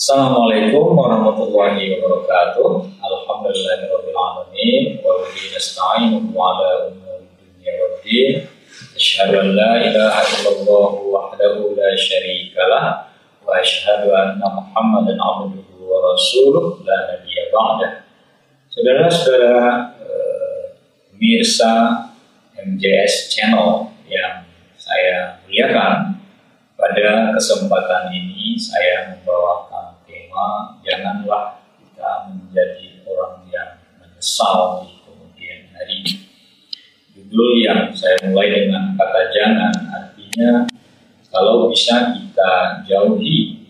Assalamualaikum warahmatullahi wabarakatuh. Alhamdulillahirabbil alamin wa bihi nasta'inu ala umuri dunya waddin. Asyhadu an la ilaha illallah wahdahu la syarikalah wa asyhadu anna Muhammadan abduhu wa rasuluh la nabiyya. Saudara-saudara eh, pemirsa MJS Channel yang saya muliakan, pada kesempatan ini saya membawakan tema janganlah kita menjadi orang yang menyesal di kemudian hari. Judul yang saya mulai dengan kata jangan artinya kalau bisa kita jauhi.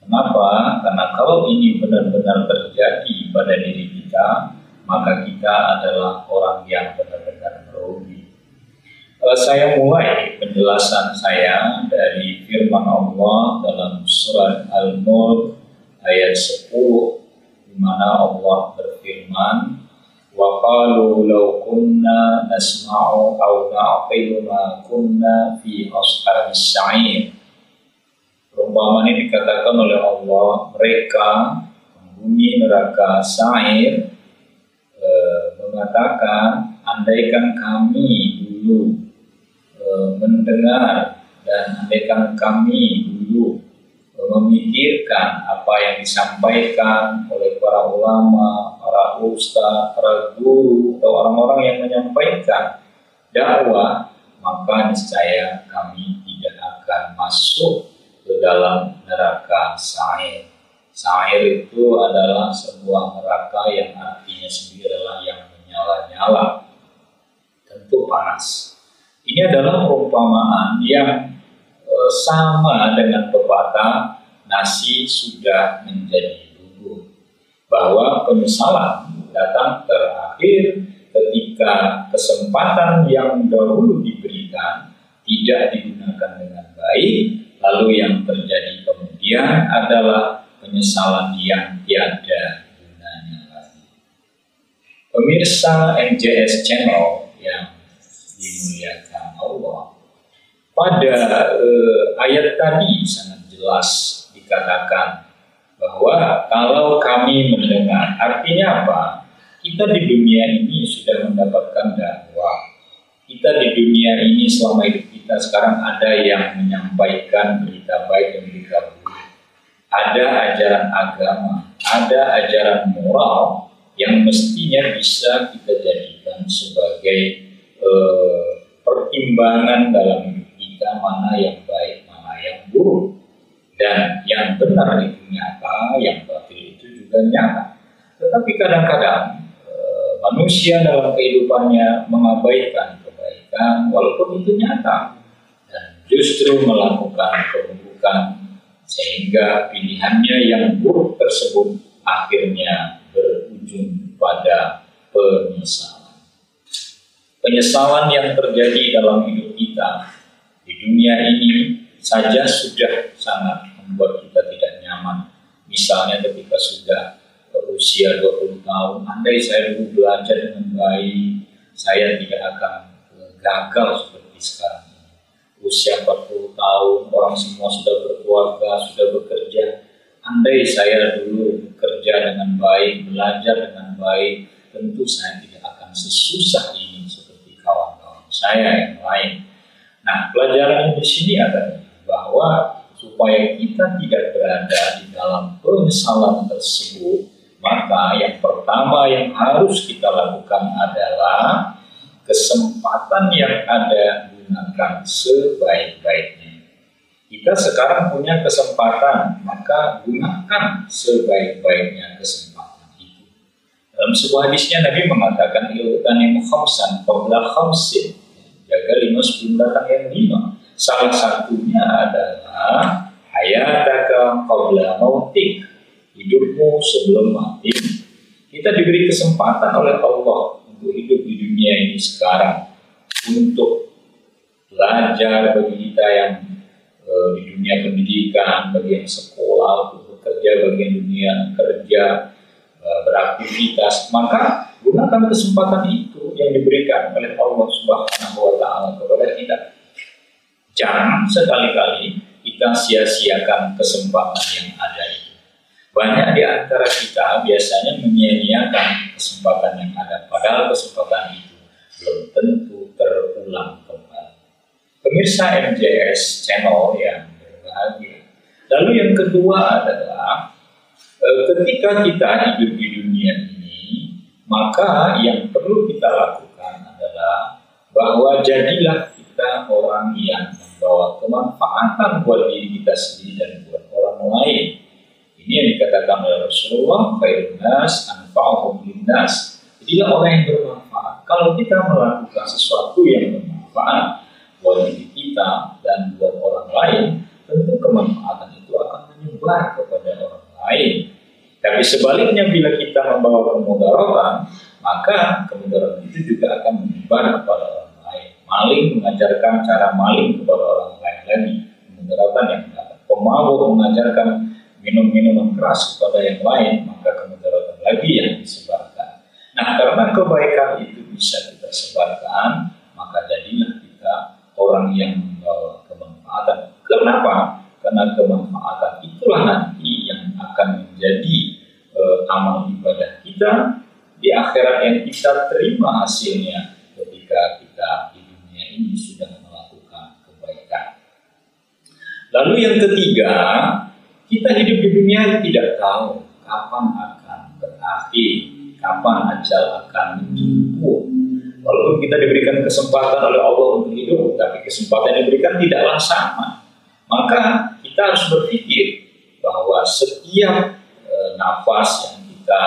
Kenapa? Karena kalau ini benar-benar terjadi pada diri kita, maka kita adalah orang yang benar-benar merugi. Uh, saya mulai penjelasan saya dari firman Allah dalam surat Al-Mulk ayat 10 di mana Allah berfirman wa qalu law kunna nasma'u aw na'qilu ma kunna fi ashabis sa'ir perumpamaan ini dikatakan oleh Allah mereka penghuni neraka sa'ir e, mengatakan andaikan kami dulu e, mendengar dan andaikan kami dulu memikirkan apa yang disampaikan oleh para ulama, para ustaz, para guru, atau orang-orang yang menyampaikan dakwah, maka niscaya kami tidak akan masuk ke dalam neraka sa'ir. Sa'ir itu adalah sebuah neraka yang artinya sendiri adalah yang menyala-nyala, tentu panas. Ini adalah perumpamaan yang Eh, sama dengan pepatah nasi sudah menjadi bubur bahwa penyesalan datang terakhir ketika kesempatan yang dahulu diberikan tidak digunakan dengan baik lalu yang terjadi kemudian adalah penyesalan yang tiada gunanya lagi pemirsa MJS Channel yang dimuliakan Allah pada uh, ayat tadi sangat jelas dikatakan bahwa kalau kami mendengar, artinya apa? Kita di dunia ini sudah mendapatkan dakwah. Kita di dunia ini selama hidup kita sekarang ada yang menyampaikan berita baik dan berita. Ada ajaran agama, ada ajaran moral yang mestinya bisa kita jadikan sebagai uh, pertimbangan dalam kita mana yang baik, mana yang buruk. Dan yang benar itu nyata, yang batil itu juga nyata. Tetapi kadang-kadang e, manusia dalam kehidupannya mengabaikan kebaikan walaupun itu nyata dan justru melakukan keburukan sehingga pilihannya yang buruk tersebut akhirnya berujung pada penyesalan. Penyesalan yang terjadi dalam hidup kita di dunia ini saja sudah sangat membuat kita tidak nyaman. Misalnya ketika sudah berusia 20 tahun, andai saya dulu belajar dengan baik, saya tidak akan gagal seperti sekarang. Usia 40 tahun, orang semua sudah berkeluarga, sudah bekerja. Andai saya dulu bekerja dengan baik, belajar dengan baik, tentu saya tidak akan sesusah ini seperti kawan-kawan saya yang lain Nah, pelajaran di sini adalah bahwa supaya kita tidak berada di dalam penyesalan tersebut, maka yang pertama yang harus kita lakukan adalah kesempatan yang ada gunakan sebaik-baiknya. Kita sekarang punya kesempatan, maka gunakan sebaik-baiknya kesempatan itu. Dalam sebuah hadisnya Nabi mengatakan iltani khamsan qabla khamsin jaga lima sebelum datang yang lima. Salah satunya adalah hayataka qabla mautik. Hidupmu sebelum mati. Kita diberi kesempatan oleh Allah untuk hidup di dunia ini sekarang untuk belajar bagi kita yang e, di dunia pendidikan, bagi yang sekolah, untuk bekerja, bagi yang dunia kerja, e, beraktivitas, maka gunakan kesempatan itu yang diberikan oleh Allah Subhanahu wa taala kepada kita. Jangan sekali-kali kita sia-siakan kesempatan yang ada itu. di antara kita biasanya menyia-nyiakan kesempatan yang ada, padahal kesempatan itu belum tentu terulang. Pemirsa MJS Channel yang berbahagia. Lalu yang kedua adalah eh, ketika kita hidup di dunia ini, maka yang perlu kita lakukan adalah bahwa jadilah kita orang yang membawa kemanfaatan buat diri kita sendiri dan buat orang lain. Ini yang dikatakan oleh Rasulullah, khairun nas anfa'uhum linnas. Jadilah orang yang bermanfaat. Kalau kita melakukan sesuatu yang bermanfaat buat diri kita dan buat orang lain, tentu kemanfaatan itu akan menyebar kepada orang lain. Tapi sebaliknya bila kita membawa kemudaratan, maka kemudaratan itu juga akan menyebar kepada orang maling mengajarkan cara maling kepada orang lain lagi. Kemudaratan yang dapat. Pemabuk mengajarkan minum minuman keras kepada yang lain maka kemudaratan lagi yang disebarkan. Nah karena kebaikan itu bisa kita sebarkan orang yang membawa kemanfaatan kenapa karena kemanfaatan itulah nanti yang akan menjadi uh, amal ibadah kita di akhirat yang kita terima hasilnya ketika kita ini sudah melakukan kebaikan. Lalu yang ketiga, kita hidup di dunia tidak tahu kapan akan berakhir, kapan ajal akan menjemput. Walaupun kita diberikan kesempatan oleh Allah untuk hidup, tapi kesempatan yang diberikan tidaklah sama. Maka kita harus berpikir bahwa setiap e, nafas yang kita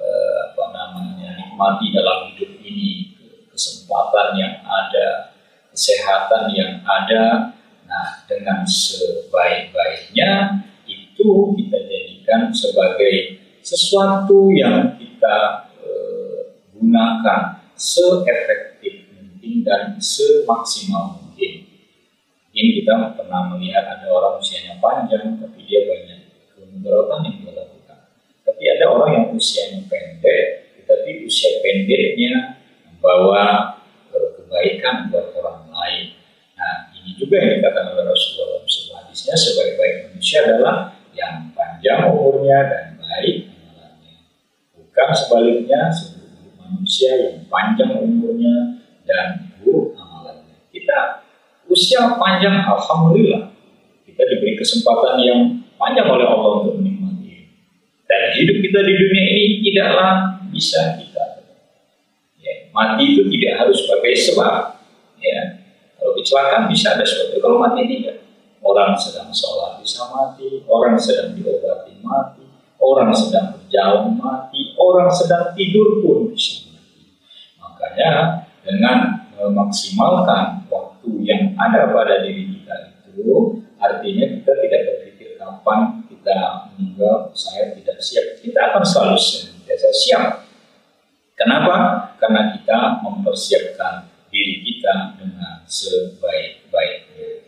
e, apa namanya nikmati dalam hidup ini kesempatan yang ada, kesehatan yang ada. Nah, dengan sebaik-baiknya itu kita jadikan sebagai sesuatu yang kita eh, gunakan seefektif mungkin dan semaksimal mungkin. Mungkin kita pernah melihat ada orang usianya panjang, tapi dia banyak kemudaratan yang dia lakukan. Tapi ada orang yang usianya pendek, tetapi usia pendeknya membawa kebaikan buat orang lain. Nah, ini juga yang dikatakan oleh Rasulullah SAW hadisnya sebaik-baik manusia adalah yang panjang umurnya dan baik amalannya. Bukan sebaliknya seluruh manusia yang panjang umurnya dan buruk amalannya. Kita usia panjang alhamdulillah. Kita diberi kesempatan yang panjang oleh Allah untuk menikmati. Dan hidup kita di dunia ini tidaklah bisa kita Mati itu tidak harus pakai sebab. Ya. Kalau kecelakaan bisa ada sebab. Kalau mati tidak. Orang sedang sholat bisa mati, orang sedang diobati mati, orang sedang berjalan mati, orang sedang tidur pun bisa mati. Makanya dengan memaksimalkan waktu yang ada pada diri kita itu, artinya kita tidak berpikir kapan kita meninggal, saya tidak siap. Kita akan selalu senantiasa siap Kenapa? Karena kita mempersiapkan diri kita dengan sebaik-baiknya.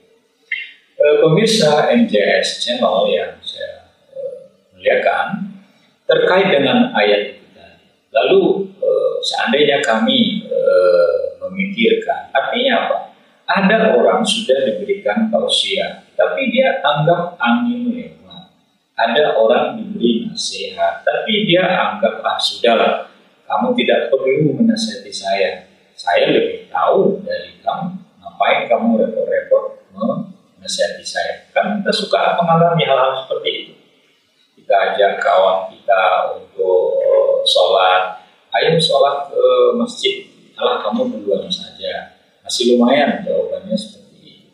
E, pemirsa MJS Channel yang saya e, muliakan, terkait dengan ayat itu. Lalu e, seandainya kami memikirkan, artinya apa? Ada orang sudah diberikan tausiah, tapi dia anggap angin lewat. Ada orang diberi nasihat, tapi dia anggap ah sudahlah kamu tidak perlu menasihati saya. Saya lebih tahu dari kamu. Ngapain kamu repot-repot menasihati saya? Kan kita suka mengalami hal-hal seperti itu. Kita ajak kawan kita untuk uh, sholat. Ayo sholat ke masjid. Alah kamu duluan saja. Masih lumayan jawabannya seperti itu.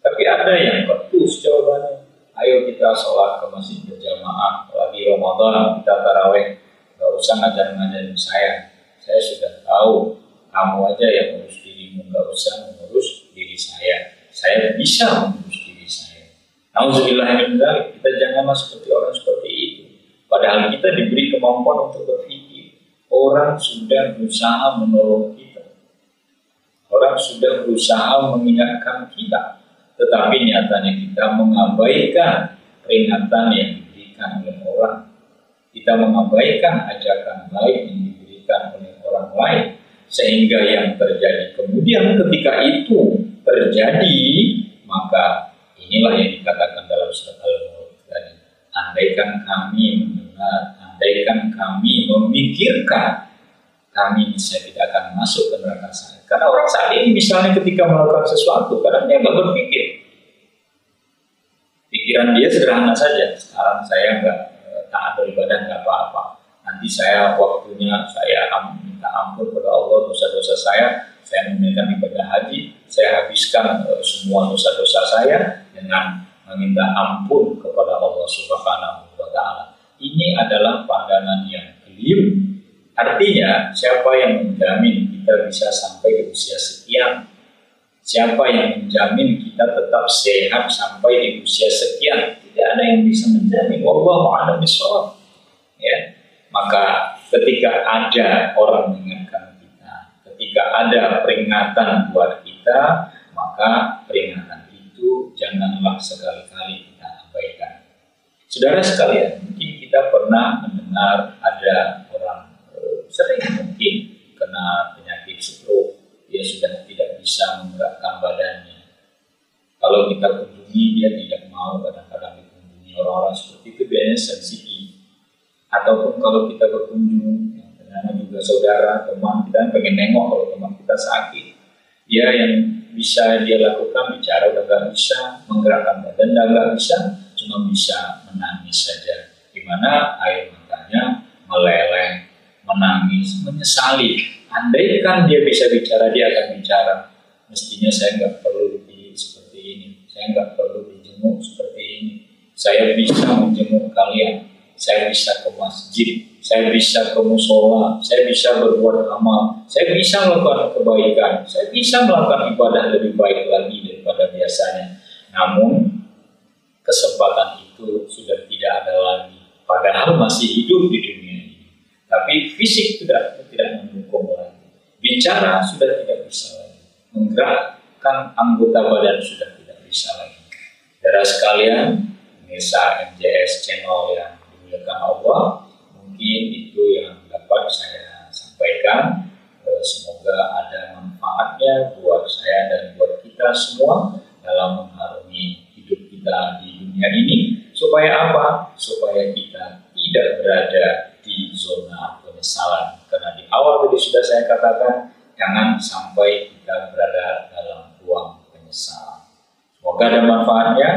Tapi ada yang ketus jawabannya. Ayo kita sholat ke masjid berjamaah. Lagi Ramadan kita taraweh Gak usah ngajar-ngajarin saya. Saya sudah tahu kamu aja yang mengurus dirimu, gak usah mengurus diri saya. Saya bisa mengurus diri saya. Nauzubillahiminzalik, kita janganlah seperti orang seperti itu. Padahal kita diberi kemampuan untuk berpikir. Orang sudah berusaha menolong kita. Sudah berusaha mengingatkan kita. Tetapi nyatanya kita mengabaikan peringatan yang diberikan oleh orang kita mengabaikan ajakan baik yang diberikan oleh orang lain sehingga yang terjadi kemudian ketika itu terjadi maka inilah yang dikatakan dalam surat al-mulk tadi andaikan kami mendengar, andaikan kami memikirkan, kami bisa tidak akan masuk ke neraka saya. Karena orang saat ini misalnya ketika melakukan sesuatu, kadang dia nggak berpikir. Pikiran dia sederhana saja. Sekarang saya nggak eh, taat beribadah nggak apa-apa. Nanti saya waktunya saya minta ampun kepada Allah dosa-dosa saya. Saya menunaikan ibadah haji. Saya habiskan uh, semua dosa-dosa saya dengan meminta ampun kepada Allah Subhanahu wa taala. Ini adalah pandangan yang keliru. Artinya, siapa yang menjamin kita bisa sampai di usia sekian? Siapa yang menjamin kita tetap sehat sampai di usia sekian? Tidak ada yang bisa menjamin. Wallahu a'lam bishawab. Ya. Maka ketika ada orang mengingatkan kita, ketika ada peringatan buat kita, maka peringatan itu janganlah sekali-kali kita abaikan. Saudara sekalian, mungkin kita pernah mendengar ada orang eh, sering mungkin kena penyakit stroke, dia sudah tidak bisa menggerakkan badannya. Kalau kita kunjungi, dia tidak mau kadang-kadang dikunjungi orang-orang seperti sensitif. Ataupun kalau kita berkunjung, dengan juga saudara, teman, kita pengen nengok kalau teman kita sakit. Dia yang bisa dia lakukan bicara udah gak bisa, menggerakkan badan udah gak bisa, cuma bisa menangis saja. Di mana air matanya meleleh, menangis, menyesali. Andaikan dia bisa bicara, dia akan bicara. Mestinya saya nggak perlu di seperti ini, saya nggak perlu dijenguk seperti ini. Saya bisa menjenguk saya bisa ke masjid, saya bisa ke musola, saya bisa berbuat amal, saya bisa melakukan kebaikan, saya bisa melakukan ibadah lebih baik lagi daripada biasanya. Namun kesempatan itu sudah tidak ada lagi, padahal masih hidup di dunia ini. Tapi fisik sudah tidak mendukung lagi, bicara sudah tidak bisa lagi, menggerakkan anggota badan sudah tidak bisa lagi. Darah sekalian, pemirsa MJS channel yang dimuliakan Allah, mungkin itu yang dapat saya sampaikan. Eh, semoga ada manfaatnya buat saya dan buat kita semua dalam mengarungi hidup kita di dunia ini. Supaya apa? Supaya kita tidak berada di zona penyesalan. Karena di awal tadi sudah saya katakan, jangan sampai kita berada dalam ruang penyesalan. Semoga ada manfaatnya.